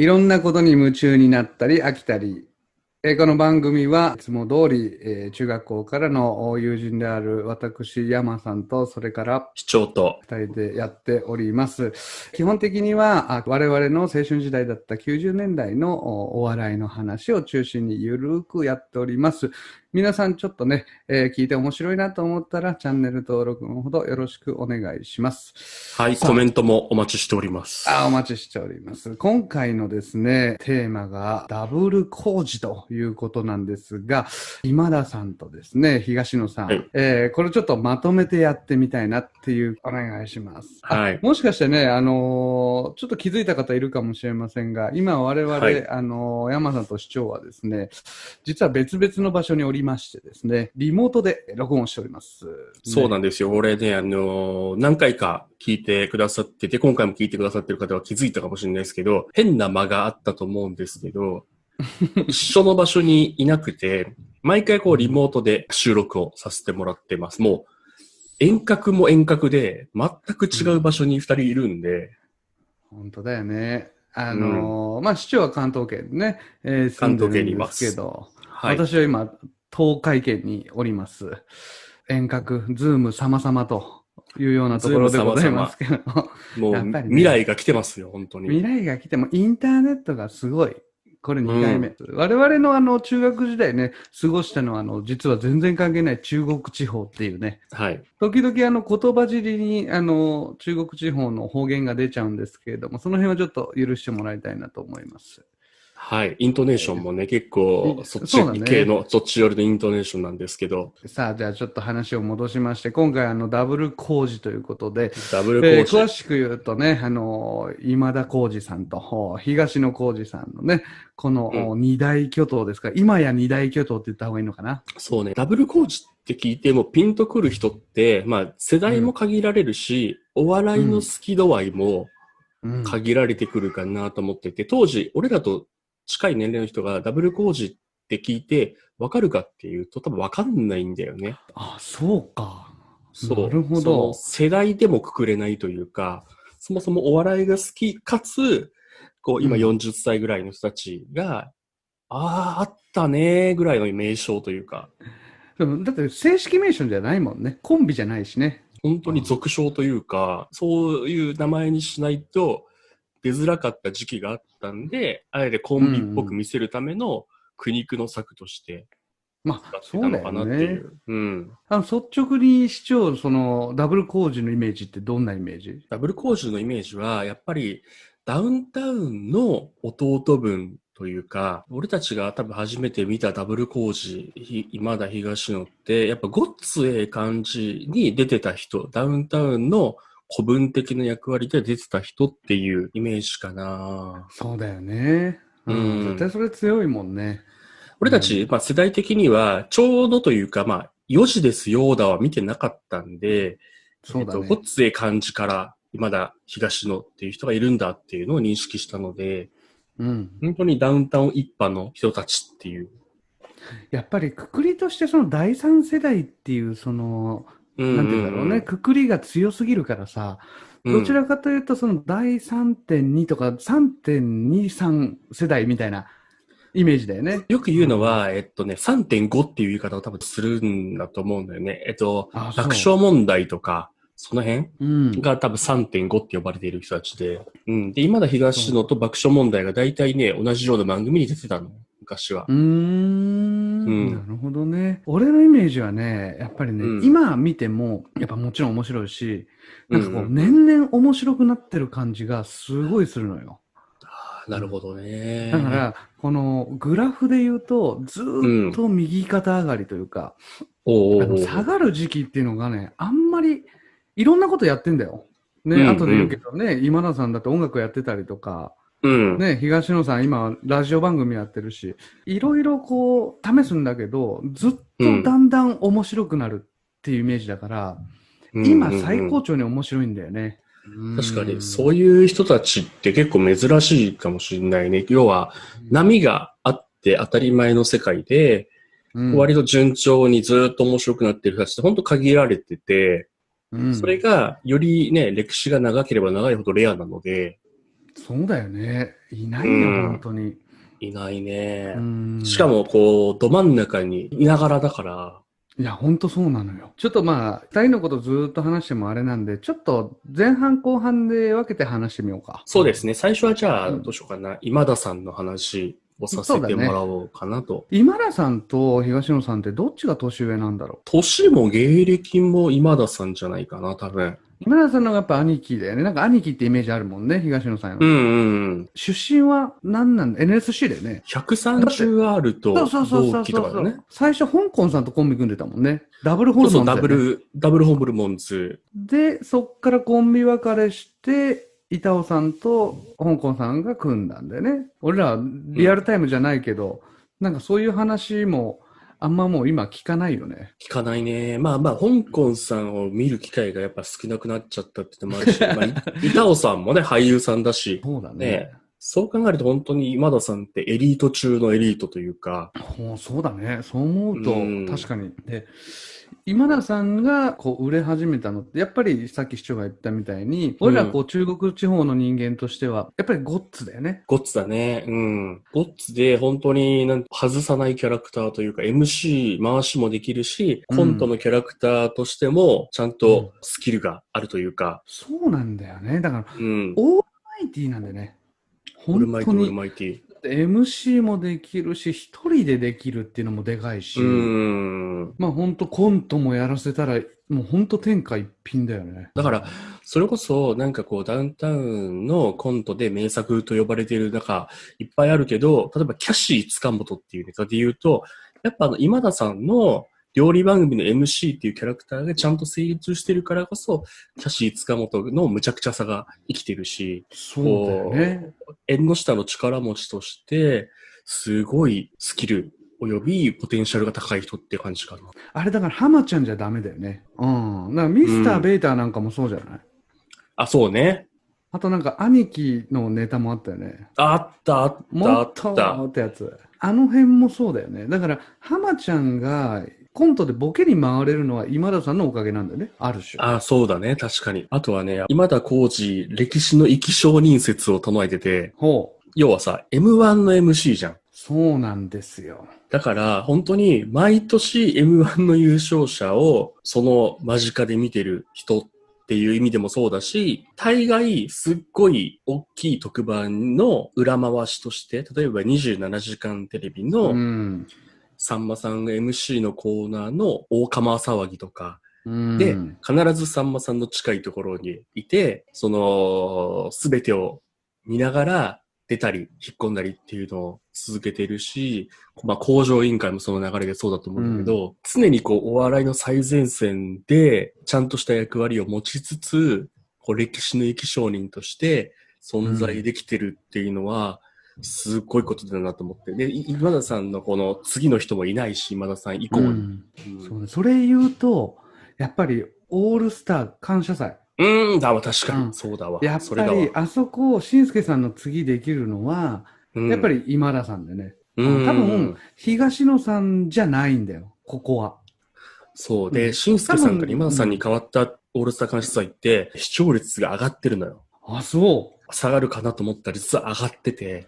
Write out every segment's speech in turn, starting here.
いろんなことに夢中になったり飽きたり、えーこの番組はいつも通り、えー中学校からの友人である私、山さんと、それから市長と。二人でやっております。基本的には、あ我々の青春時代だった90年代のおお笑いの話を中心にゆるくやっております。皆さんちょっとね、えー聞いて面白いなと思ったら、チャンネル登録のほどよろしくお願いします。はい、コメントもお待ちしております。あお待ちしております。今回のですね、テーマがダブル工事ということなんですが、今田さんとですね、東野さん、はいえーこれちょっとまとめてやってみたいなっていうお願いします。あはいもしかしてね、あのーちょっと気づいた方いるかもしれませんが、今我々、はいあのー山さんと市長はですね、実は別々の場所におりましてですね、リモートで録音しております。そうなんですよ。俺ね、あのー何回か聞いてくださってて、今回も聞いてくださってる方は気づいたかもしれないですけど、変な間があったと思うんですけど、一緒の場所にいなくて、毎回こうリモートで収録をさせてもらってます。もう、遠隔も遠隔で、全く違う場所に二人いるんで、本当だよね。あのーまあ、市長は関東圏ね、えー、住んでるんですけど、はい。私は今、東海圏におります。遠隔、ズーム様々というようなところでございますけど、もう、やっぱりね未来が来てますよ、本当未に。来が来てもインターネットがすごい。これ2回目。我々のあの中学時代ね、過ごしたのはあの、実は全然関係ない中国地方っていうね、はい。時々あの言葉尻にあの中国地方の方言が出ちゃうんですけれども、その辺はちょっと許してもらいたいなと思います。はい。イントネーションもね、結構、いそっち系の、そっち寄りのイントネーションなんですけど、さあ、じゃあちょっと話を戻しまして、今回あのダブル工事ということで、ダブルえーコーチ。詳しく言うとね、あの今田耕司さんとほ東野耕司さんのね、この二大巨頭ですか、今や二大巨頭って言った方がいいのかな？そうね、ダブルコーチって聞いてもピンとくる人って、まあ、世代も限られるし、お笑いの好き度合いもうん。限られてくるかなと思ってて、当時、俺らと近い年齢の人がダブルコーチって聞いて、わかるかっていうと多分わかんないんだよね。あ、そうか。そう。なるほど世代でもくくれないというか、そもそもお笑いが好き、かつ、こう、今うん40歳ぐらいの人たちが、ああ、あったねーぐらいの名称というか、でもだって正式名称じゃないもんね。コンビじゃないしね。本当に俗称というか、そういう名前にしないと出づらかった時期があったんで、あえてコンビっぽく見せるための苦肉の策としてまあ、そうっていね。う。うん。あの率直に市長、そのダブル工事のイメージってどんなイメージ？ダブルコージのイメージは、やっぱりダウンタウンの弟分というか、俺たちが多分初めて見たダブルコージ、ひ今田東野って、やっぱごっつええ感じに出てた人、ダウンタウンの古文的な役割で出てた人っていうイメージかな。そうだよね。うん。うん絶対それ強いもんね。俺たち、まあ世代的には、ちょうどというか、まあ、4時ですよーだは見てなかったんで、そうだねえっと、ごっつええ感じから、今だ東野っていう人がいるんだっていうのを認識したので、うん。本当にダウンタウン一派の人たちっていう。やっぱりくくりとしてその第三世代っていうその、ななんて言うんだろうね、くくりが強すぎるからさ、どちらかというとその第3.2とか3.23世代みたいなイメージだよね。よく言うのは、えっとね、3.5っていう言い方を多分するんだと思うんだよね。えっと、あそう爆笑問題とか、その辺うん。が多分3.5って呼ばれている人たちで。うん。で、今田東野と爆笑問題が大体ね、同じような番組に出てたの。昔はうんなるほどね。俺のイメージはね、やっぱりね、うん今見ても、やっぱもちろん面白いし、なんかこう、うんうん年々面白くなってる感じがすごいするのよ。なるほどね。だから、このグラフで言うと、ずーっと右肩上がりというか、うおうおう下がる時期っていうのがね、あんまり、いろんなことやってんだよ。ね、うん後で言うけどね、今田さんだって音楽やってたりとか、うん。ね、東野さん今、ラジオ番組やってるし、いろいろこう、試すんだけど、ずっとだんだん面白くなるっていうイメージだから、うん今最高潮に面白いんだよね。確かに、うそういう人たちって結構珍しいかもしれないね。要は、波があって当たり前の世界で、ん、割と順調にずっと面白くなってる人たちって本当限られてて、うんそれがよりね、歴史が長ければ長いほどレアなので、そうだよね。いないよ、うん本当に。いないね。うんしかも、こう、ど真ん中にいながらだから、いや、ほんとそうなのよ。ちょっとまあ、二人のことずっと話してもあれなんで、ちょっと前半後半で分けて話してみようか。そうですね。最初はじゃあ、うんどうしようかな。今田さんの話をさせてもらおうかなと。今田さんと東野さんってどっちが年上なんだろ年も芸歴も今田さんじゃないかな、多分。う今田さんのやっぱ兄貴だよね。なんか兄貴ってイメージあるもんね、東野さんよりうんうん。出身は何なんだ ?NSC だよね。130R とそうそうそうそ同うそう、期とかだね。最初、香港さんとコンビ組んでたもんね。ダブルホそうそう、ルモンズだよね、ダブル、ダブルホルモンズ。で、そっからコンビ別れして、板尾さんと香港さんが組んだんだよね。俺らリアルタイムじゃないけど、なんかそういう話もあんまもう今聞かないよね。聞かないね。まあまあ、香港さんを見る機会がやっぱ少なくなっちゃったってのもあるし、まあ、い板尾さんもね、俳優さんだし、そうだね。ね、そう考えると本当に今田さんってエリート中のエリートというか、そうだね。そう思うとうん確かに。で、今田さんがこう売れ始めたのって、やっぱりさっき市長が言ったみたいに、俺らこう中国地方の人間としては、やっぱりゴッツだよね。ゴッツだね。うん。ゴッツで本当になん外さないキャラクターというか、MC 回しもできるし、うんコントのキャラクターとしてもちゃんとスキルがあるというか、そうなんだよね。だから、うん。オールマイティなんでね。オールマイティ、オール。マイティ。MC もできるし、一人でできるっていうのもでかいし、うん。まあ本当コントもやらせたら、もう本当天下一品だよね。だから、それこそ、なんかこう、ダウンタウンのコントで名作と呼ばれている中、いっぱいあるけど、例えば、キャシー塚本っていうネタで言うと、やっぱあの、今田さんの料理番組の MC っていうキャラクターがちゃんと成立してるからこそ、キャシー塚本の無茶苦茶さが生きてるし、そうだよね。縁の下の力持ちとして、すごいスキル及びポテンシャルが高い人って感じかな。あれだから浜ちゃんじゃダメだよね。うん。だからミスター・ベイターなんかもそうじゃない、あ、そうね。あとなんか兄貴のネタもあったよね。あった、あった、あもっとった。ってやつ。あの辺もそうだよね。だから浜ちゃんがコントでボケに回れるのは今田さんのおかげなんだよね。ある種。あそうだね、確かに。あとはね、今田耕司、歴史の生き証人説を唱えてて、ほう。要はさ、M1 の MC じゃん。そうなんですよ。だから、本当に、毎年 M1 の優勝者を、その間近で見てる人っていう意味でもそうだし、大概、すっごい大きい特番の裏回しとして、例えば27時間テレビうのん。さんまさんが MC のコーナーの大釜騒ぎとか、うん。で、必ずさんまさんの近いところにいて、その、すべてを見ながら出たり、引っ込んだりっていうのを続けてるし、まあ、工場委員会もその流れでそうだと思うんだけど、常にこう、お笑いの最前線で、ちゃんとした役割を持ちつつ、こう、歴史の生き証人として存在できてるっていうのは、すっごいことだなと思って。で、い今田さんのこの次の人もいないし、今田さん以降に。うんうんそうね。それ言うと、やっぱりオールスター感謝祭。うん、だわ、確かに、うんそうだわ。やっぱり、あそこを、しんすけさんの次できるのは、うんやっぱり今田さんでね。うん、多分、東野さんじゃないんだよ、ここは。そう。で、うんしんすけさんから今田さんに変わったオールスター感謝祭って、視聴率が上がってるのよ。あ、そ下がるかなと思ったら実は上がってて。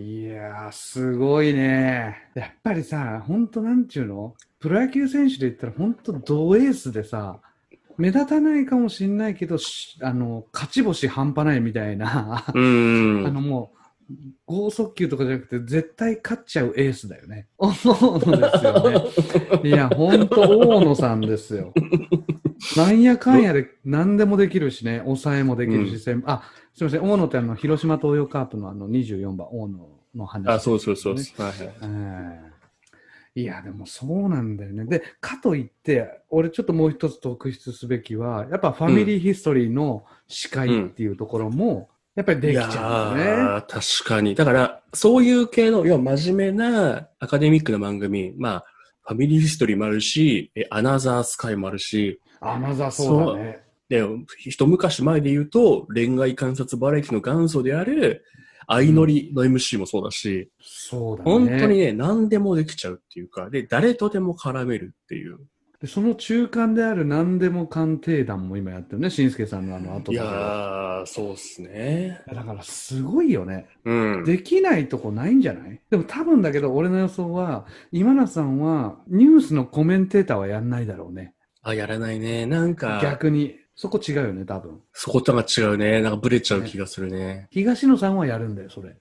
う。いやー、すごいね。やっぱりさ、ほんとなんちゅうの？プロ野球選手で言ったらほんとドエースでさ、目立たないかもしんないけど、しあの、勝ち星半端ないみたいな、うーん。あのもう、剛速球とかじゃなくて、絶対勝っちゃうエースだよね。大野ですよね。いや、ほんと大野さんですよ。なんやかんやで何でもできるしね、抑えもできるし、うん先あ、すみません、大野ってあの、広島東洋カープのあの24番、大野の話、あ、そうそうそう。ねはいはい。ええいや、でもそうなんだよね。で、かといって、俺ちょっともう一つ特筆すべきは、やっぱファミリーヒストリーの司会っていうところも、やっぱりできちゃうね。確かに。だから、そういう系の、要は真面目なアカデミックな番組、まあ、ファミリーヒストリーもあるし、えアナザースカイもあるし、あ、まずはそうだね。で、一昔前で言うと、恋愛観察バラエティの元祖である、相乗りの MC もそうだし、そうだね。本当にね、何でもできちゃうっていうか、で、誰とでも絡めるっていう。でその中間である何でも鑑定団も今やってるね、しんすけさんのあの後いやー、そうっすね。だからすごいよね。うん。できないとこないんじゃない？でも多分だけど、俺の予想は、今田さんはニュースのコメンテーターはやんないだろうね。あ、やらないね。なんか、逆に。そこ違うよね、多分。そことが違うね。なんかブレちゃう気がするね。東野さんはやるんだよ、それ。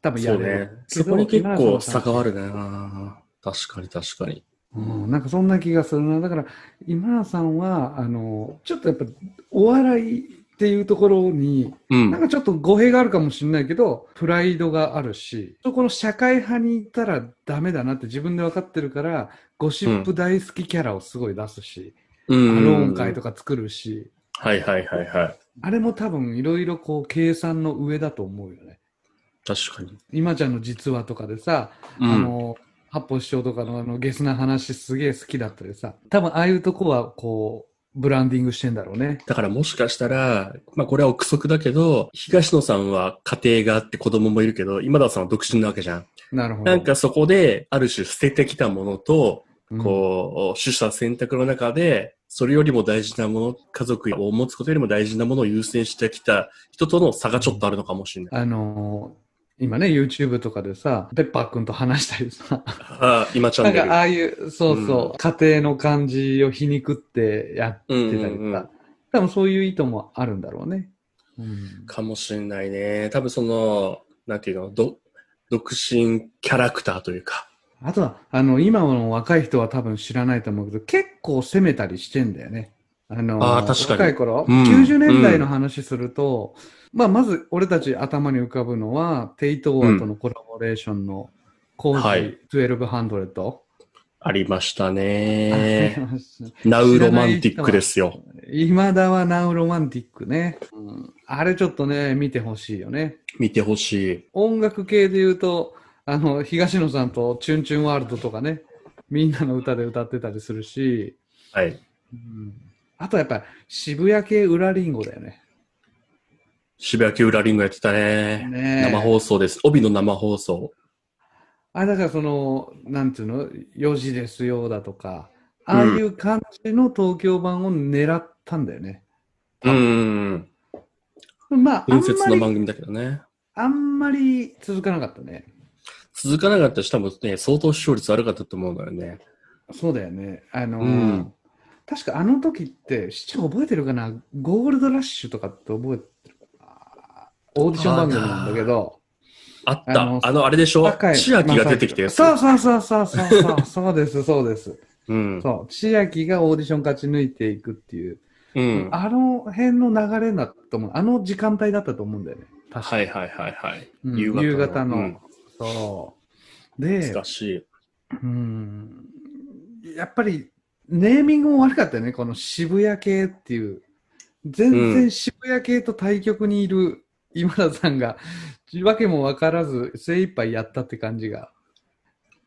多分やそうねる。そこに結構差がある。るな。確かに確かに。うん、なんかそんな気がするな。だから、今田さんは、あの、ちょっとやっぱ、お笑いっていうところに、うんなん。かちょっと語弊があるかもしれないけど、プライドがあるし、そこの社会派に行ったらダメだなって自分で分かってるから、ゴシップ大好きキャラをすごい出すし、うアロん。ーン会とか作るし、はいはいはいはい。あれも多分いろいろこう計算の上だと思うよね。確かに。今ちゃんの実話とかでさ、うん。あの、八方師匠とかのあのゲスな話すげえ好きだったりさ、多分ああいうとこはこう、ブランディングしてんだろうね。だからもしかしたら、まあこれは憶測だけど、東野さんは家庭があって子供もいるけど、今田さんは独身なわけじゃん。なるほど。なんかそこで、ある種捨ててきたものと、うん、こう、取捨選択の中で、それよりも大事なもの、家族を持つことよりも大事なものを優先してきた人との差がちょっとあるのかもしれない。あのー今ね、YouTube とかでさ、ペッパーくんと話したりさ、ああ、今チャンネル。なんかああいう、そうそう、家庭の感じを皮肉ってやってたりさ、うんうんうん多分そういう意図もあるんだろうね。うんかもしれないね。多分その、なんていうの、ど独身キャラクターというか。あとは、あの、今の若い人は多分知らないと思うけど、結構攻めたりしてんだよね。あの、あー確かに若い頃、うん90年代の話すると、まあ、まず俺たち頭に浮かぶのは、テイトーアとのコラボレーションの工事はい1200。ありましたありね。ましたナウロマンティックですよ。今田はナウロマンティックね。うんあれちょっとね、見てほしいよね。見てほしい。音楽系で言うと、あの、東野さんとチュンチュンワールドとかね、みんなの歌で歌ってたりするし、はい。うんあとやっぱ渋谷系裏リンゴだよね。渋谷系裏リンゴやってたね。ねえ生放送です。帯の生放送。あ、だからその、なんていうの、4時ですよだとか、ああいう感じの東京版を狙ったんだよね。うーん。まあ、あん伝説の番組だけどね。あんまり続かなかったね。続かなかったし、多分ね、相当視聴率悪かったと思うんだよね。そうだよね。あのーうん確かあの時って、市長覚えてるかな？ゴールドラッシュとかって覚えてるかな？オーディション番組なんだけど、あった。あのあの、あれでしょ？千秋が出てきたやつ。そうそうそうそうそう そう、です、そうです。うん。そう、千秋がオーディション勝ち抜いていくっていう、うん。あの辺の流れだと思う。あの時間帯だったと思うんだよね。確かはいはいはいはい。うん夕方夕方のうんそう。で難、しい。うん、やっぱりネーミングも悪かったよね、この渋谷系っていう。全然渋谷系と対局にいる今田さんが、わけもわからず精一杯やったって感じが。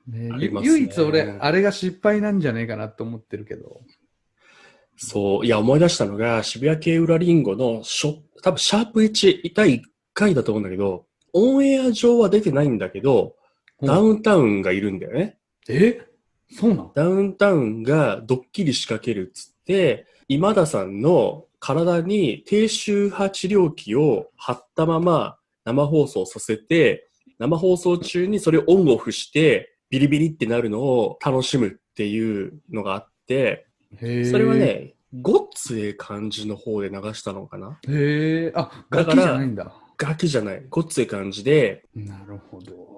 ねね唯一俺、あれが失敗なんじゃねえかなと思ってるけど。そう。いや、思い出したのが、渋谷系裏リンゴのショ、多分シャープ1、第1回だと思うんだけど、オンエア上は出てないんだけど、ダウンタウンがいるんだよね。え？そうなんダウンタウンがドッキリ仕掛けるっつって、今田さんの体に低周波治療器を貼ったまま生放送させて、生放送中にそれをオンオフして、ビリビリってなるのを楽しむっていうのがあって、それは、ね、ごっつええ感じの方で流したのかなへえ、あ、だから楽器じゃないんだ。ガキじゃない。ごっつええ感じで、なるほど。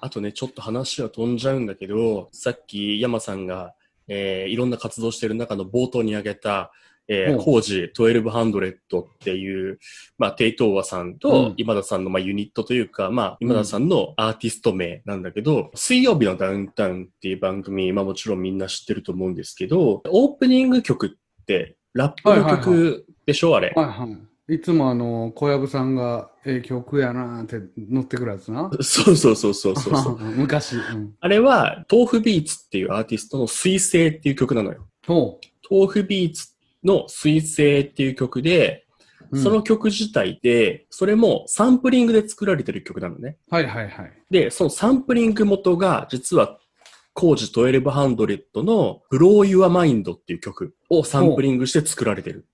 あとね、ちょっと話は飛んじゃうんだけど、さっき山さんが、えーいろんな活動してる中の冒頭に挙げた、えー、うんコージ1200っていう、まあ、テイトーワさんうんと今田さんの、まあ、ユニットというか、まあ、今田さんのアーティスト名なんだけど、水曜日のダウンタウンっていう番組、まあ、もちろんみんな知ってると思うんですけど、オープニング曲って、ラップのはいはいは曲でしょ、あれ。はいはい。いつもあの、小籔さんが、ええ曲やなーって乗ってくるやつな。そうそうそうそうそうそう。昔。うん。あれは、豆腐ビーツっていうアーティストの水星っていう曲なのよ。ほ豆腐ビーツの水星っていう曲で、う。その曲自体で、それもサンプリングで作られてる曲なのね。はいはいはい。で、そのサンプリング元が、実は、コージ1200の Blow Your Mind っていう曲をサンプリングして作られてる。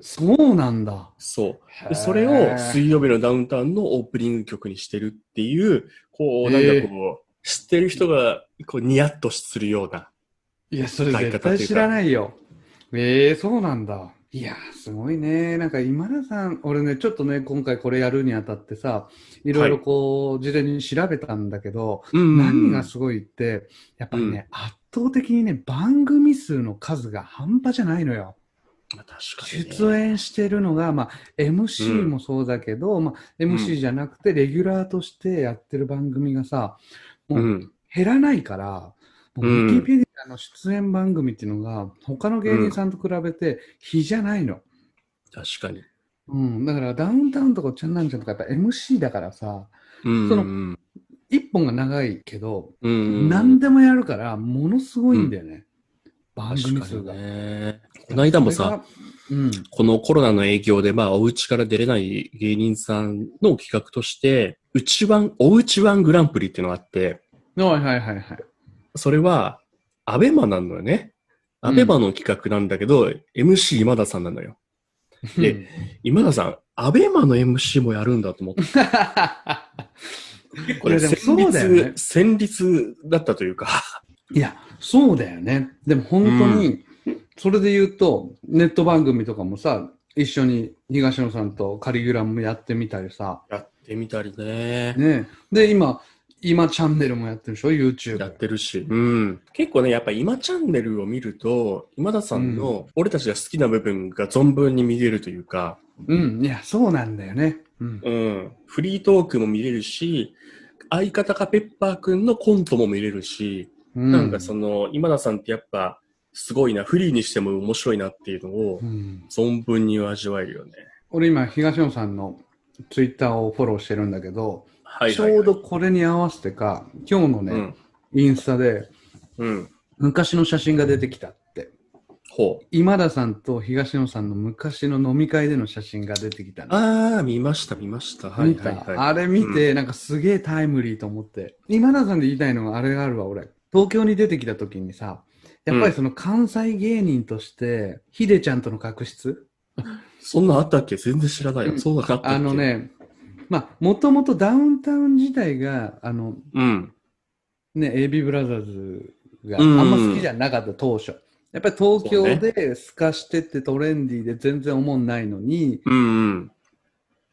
そうなんだ。そう。でそれを水曜日のダウンタウンのオープニング曲にしてるっていう、こう、なんかこう、知ってる人がこうニヤッとするような。いや、それ絶対知らないよ。ええそうなんだ。いや、すごいね。なんか今田さん、俺ね、ちょっとね、今回これやるにあたってさ、いろいろこう、事前に調べたんだけど、うん何がすごいって、やっぱりね、圧倒的にね、番組数の数が半端じゃないのよ。確かに、ね。出演してるのが、まあ、MC もそうだけど、まあ、MC じゃなくて、レギュラーとしてやってる番組がさ、もう。うん減らないから、ウィキペディアの出演番組っていうのが、他の芸人さんと比べて比じゃないの。確かに。うん。だから、ダウンタウンとかチャンナンちゃんとかやっぱ MC だからさ、うん。そのうん一本が長いけど、うん。何でもやるから、ものすごいんだよね。番確かに組数が。ね。この間もさ、うん。このコロナの影響で、まあ、お家から出れない芸人さんの企画として、うちワン、おうちワングランプリっていうのがあって、はいはいはいはい。それは、アベマなのよね。アベマの企画なんだけど、MC 今田さんなのよ。で今田さん、アベマの MC もやるんだと思って。これ戦そうだよね慄、戦慄だったというか。いや、そうだよね。でも本当に、それで言うと、ネット番組とかもさ、一緒に東野さんとカリグラムもやってみたりさ、やってみたりね。ね。で、今、今チャンネルもやってるでしょ ?YouTube。やってるし。うん。結構ね、やっぱ今チャンネルを見ると、今田さんの俺たちが好きな部分が存分に見れるというか、うん。いや、そうなんだよね。うん。うん。フリートークも見れるし、相方かペッパーくんのコントも見れるし、うん、なんかその、今田さんってやっぱ、すごいな、フリーにしても面白いなっていうのをう、ん。存分に味わえるよね。俺今、東野さんのツイッターをフォローしてるんだけど、はいはい、はい。ちょうどこれに合わせてか、今日のね、うん。インスタでうん。昔の写真が出てきたって。ほう。今田さんと東野さんの昔の飲み会での写真が出てきたの。ああ、見ました、見ました。はいはいはい。あれ見て、なんかすげえタイムリーと思って。今田さんで言いたいのがあれがあるわ、俺。東京に出てきた時にさ、やっぱりその関西芸人として、ヒデちゃんとの確執？そんなんあったっけ？全然知らないよ。うんそうなかったっけ？あの。ね、まあ、もともとダウンタウン自体が、あの、うん。ね、AB ブラザーズがあうんんま好きじゃなかった、当初。やっぱり東京で透かしてってトレンディーで全然思んないのに、うんうん。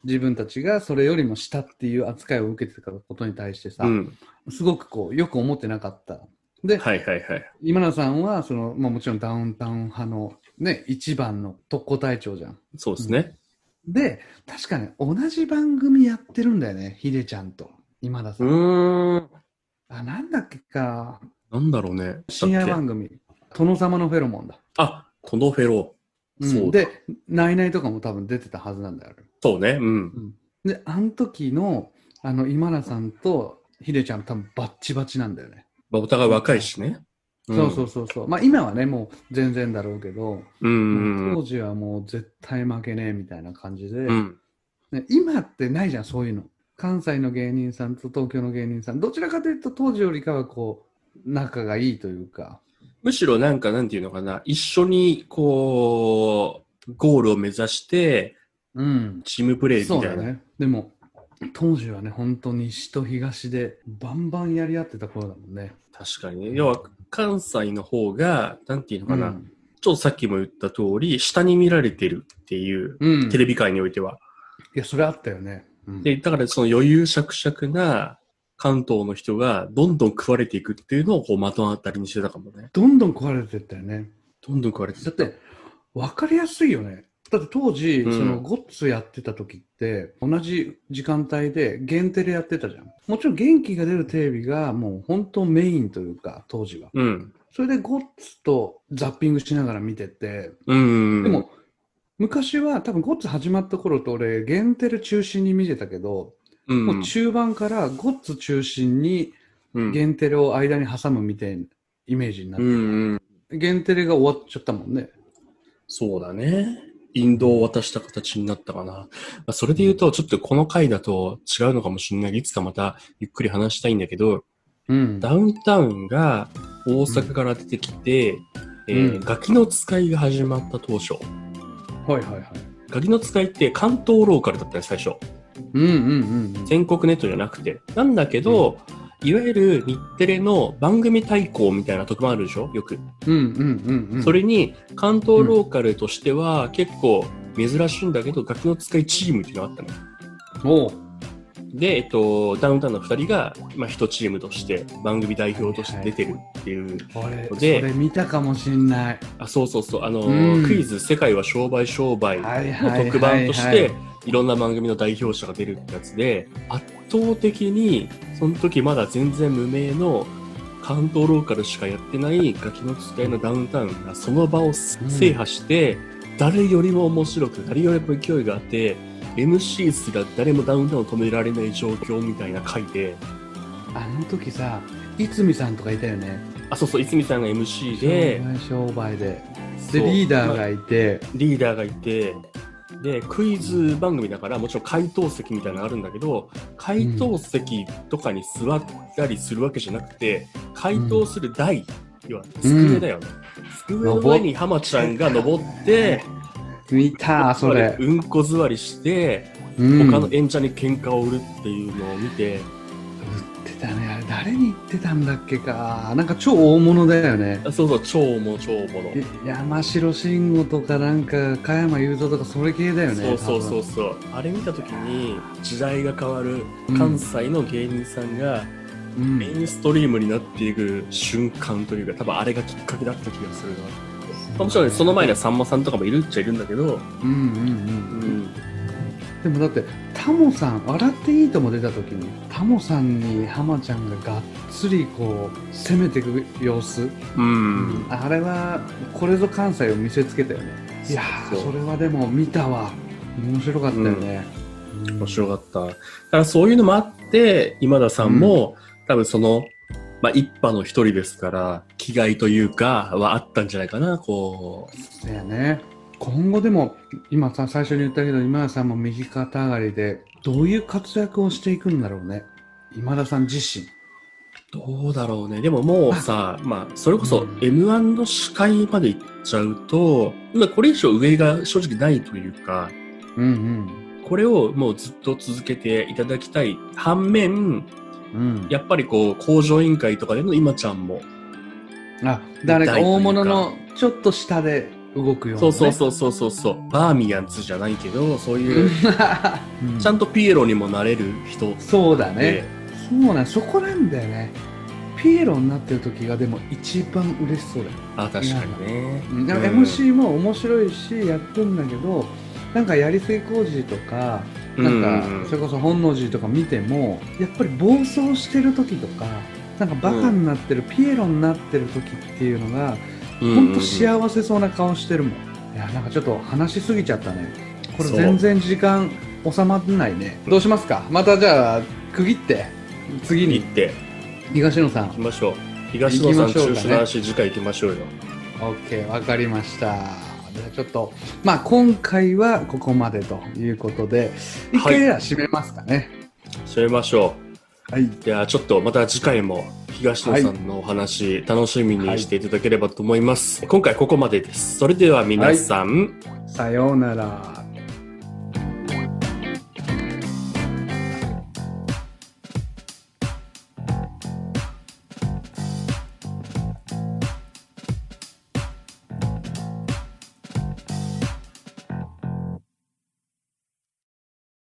自分たちがそれよりも下っていう扱いを受けてたことに対してさ、うん。すごくこう、よく思ってなかった。で、はいはいはい。今田さんは、その、まあもちろんダウンタウン派のね、一番の特攻隊長じゃん。そうですね。で、確かに同じ番組やってるんだよね、ヒデちゃんと今田さ。うんーん。あ、なんだっけか、なんだろうね。深夜番組、殿様のフェロモンだ。あ、トノフェロ。うんそうだ。で、ナイナイとかも多分出てたはずなんだよ。そうね。うん。で、あの時の、あの、今田さんとヒデちゃん多分バッチバチなんだよね。まあ、お互い若いしね。そうそうそうそう。まあ今はね、もう全然だろうけど、うん。うん当時はもう絶対負けねえみたいな感じで、うん。ね今ってないじゃん、そういうの。関西の芸人さんと東京の芸人さん、どちらかというと当時よりかはこう、仲がいいというか、むしろなんか、なんていうのかな。一緒に、こう、ゴールを目指して、うん。チームプレイみたいな。そうだね。でも、当時はね、本当西と東でバンバンやり合ってた頃だもんね。確かにね。要は、関西の方が、なんていうのかな。うんちょっとさっきも言った通り、下に見られてるっていう、うん。テレビ界においては。いや、それあったよね。うんで、だからその余裕しゃくしゃくな関東の人がどんどん食われていくっていうのをこう的当たりにしてたかもね。どんどん壊れてったよね。どんどん食われてだって、わかりやすいよね。だって当時、うんそのゴッツやってた時って、同じ時間帯で限定でやってたじゃん。もちろん元気が出るテレビがもう本当メインというか、当時は。うん。それでゴッツとザッピングしながら見てて、うん。でも、昔は多分ゴッツ始まった頃と俺、限定で中心に見てたけど、うん、もう中盤からゴッツ中心にうん、限テレを間に挟むみたいなイメージになって、うんうん。限テレが終わっちゃったもんね。そうだね。引導を渡した形になったかな。まあ、それで言うと、ちょっとこの回だと違うのかもしれない。いつかまたゆっくり話したいんだけど、うん。ダウンタウンが大阪から出てきて、えーうんガキの使いが始まった当初、はいはいはい。ガキの使いって関東ローカルだったね、最初。うんうんうんうん。全国ネットじゃなくて。なんだけど、いわゆる日テレの番組対抗みたいな特番あるでしょ？よく。うんうんうんうん。それに、関東ローカルとしては結構珍しいんだけど、ガキの使いチームっていうのがあったの。おうで、えっと、ダウンタウンの二人が、まあ、一チームとして、番組代表として出てるっていう。俺、そでれ見たかもしんない。あ、そうそうそう。あの、うんクイズ、世界は商売商売はいのはい特番としはいて、いろんな番組の代表者が出るってやつで、圧倒的に、その時まだ全然無名の、関東ローカルしかやってないガキの使いのダウンタウンがその場を制覇して、誰よりも面白く、誰よりも勢いがあって、MC すら誰もダウンタウンを止められない状況みたいな回で、あの時さ、いつみさんとかいたよね。あ、そうそう、いつみさんが MC で、商売商売で。で、リーダーまあがいて、リーダーがいて、で、クイズ番組だから、もちろん回答席みたいなのがあるんだけど、回答席とかに座ったりするわけじゃなくて、回答する台、要は机だよね。机の上に浜ちゃんが登って、見た、それ。うんこ座りして、うん。他の演者に喧嘩を売るっていうのを見て、売ってたね。あれ、誰に言ってたんだっけか。なんか超大物だよね。あそうそう、超も超もの。え山城慎吾とかなんか加山雄三とかそれ系だよね。そうそうそう多そう。あれ見たときに、時代が変わるうん関西の芸人さんが、分。メインストリームになっていく瞬間というか、多分あれがきっかけだった気がするな。まあもちろんね、その前にはさんまさんとかもいるっちゃいるんだけど、うんうんう。うんん。でもだって、タモさん、笑っていいとも出た時に、タモさんに浜ちゃんががっつりこう、攻めていく様子。うん。あれは、これぞ関西を見せつけたよね。いやー、それはでも見たわ。面白かったよね。うん面白かった。だからそういうのもあって、今田さんも、多分その、まあ、一派の一人ですから、気概というか、はあったんじゃないかな、こう。そうやね。今後でも、今さ、最初に言ったけど、今田さんも右肩上がりで、どういう活躍をしていくんだろうね。今田さん自身。どうだろうね。でももうさ、まあ、それこそうん M1 の司会まで行っちゃうと、まあ、これ以上上が正直ないというか、うんこれをもうずっと続けていただきたい反面、うん。うん。やっぱりこう、工場委員会とかでの今ちゃんも、あ、誰か大物のちょっと下で動くような、ね。そうそうそうそうそうそう、バーミヤンズじゃないけど、そういう、うん。ちゃんとピエロにもなれる人そうだね。で、そうなん、そこなんだよね。ピエロになってる時がでも一番嬉しそうだよ。あ、確かにね。うん、なんかうん MC も面白いし、やってんだけど、なんかやりすぎ工事とか、なんかうんうんそれこそ本能寺とか見ても、やっぱり暴走してる時とか、なんかバカになってる、ピエロになってる時っていうのが、うんほんと幸せそうな顔してるもん。いや、なんかちょっと話しすぎちゃったね。これ全然時間収まらないね。どうしますか？またじゃあ、区切って、次に行って、東野さん行き。ましょう。東野さん中止の話、次回行きましょうよ。OK、わかりました。じゃあちょっと、まあ今回はここまでということで、一回では締めますかね。締めましょはい。う。では、ちょっとまた次回も東野さんのお話、楽しみにしていただければと思います。今回ここまでです。それでは皆さん、さようなら。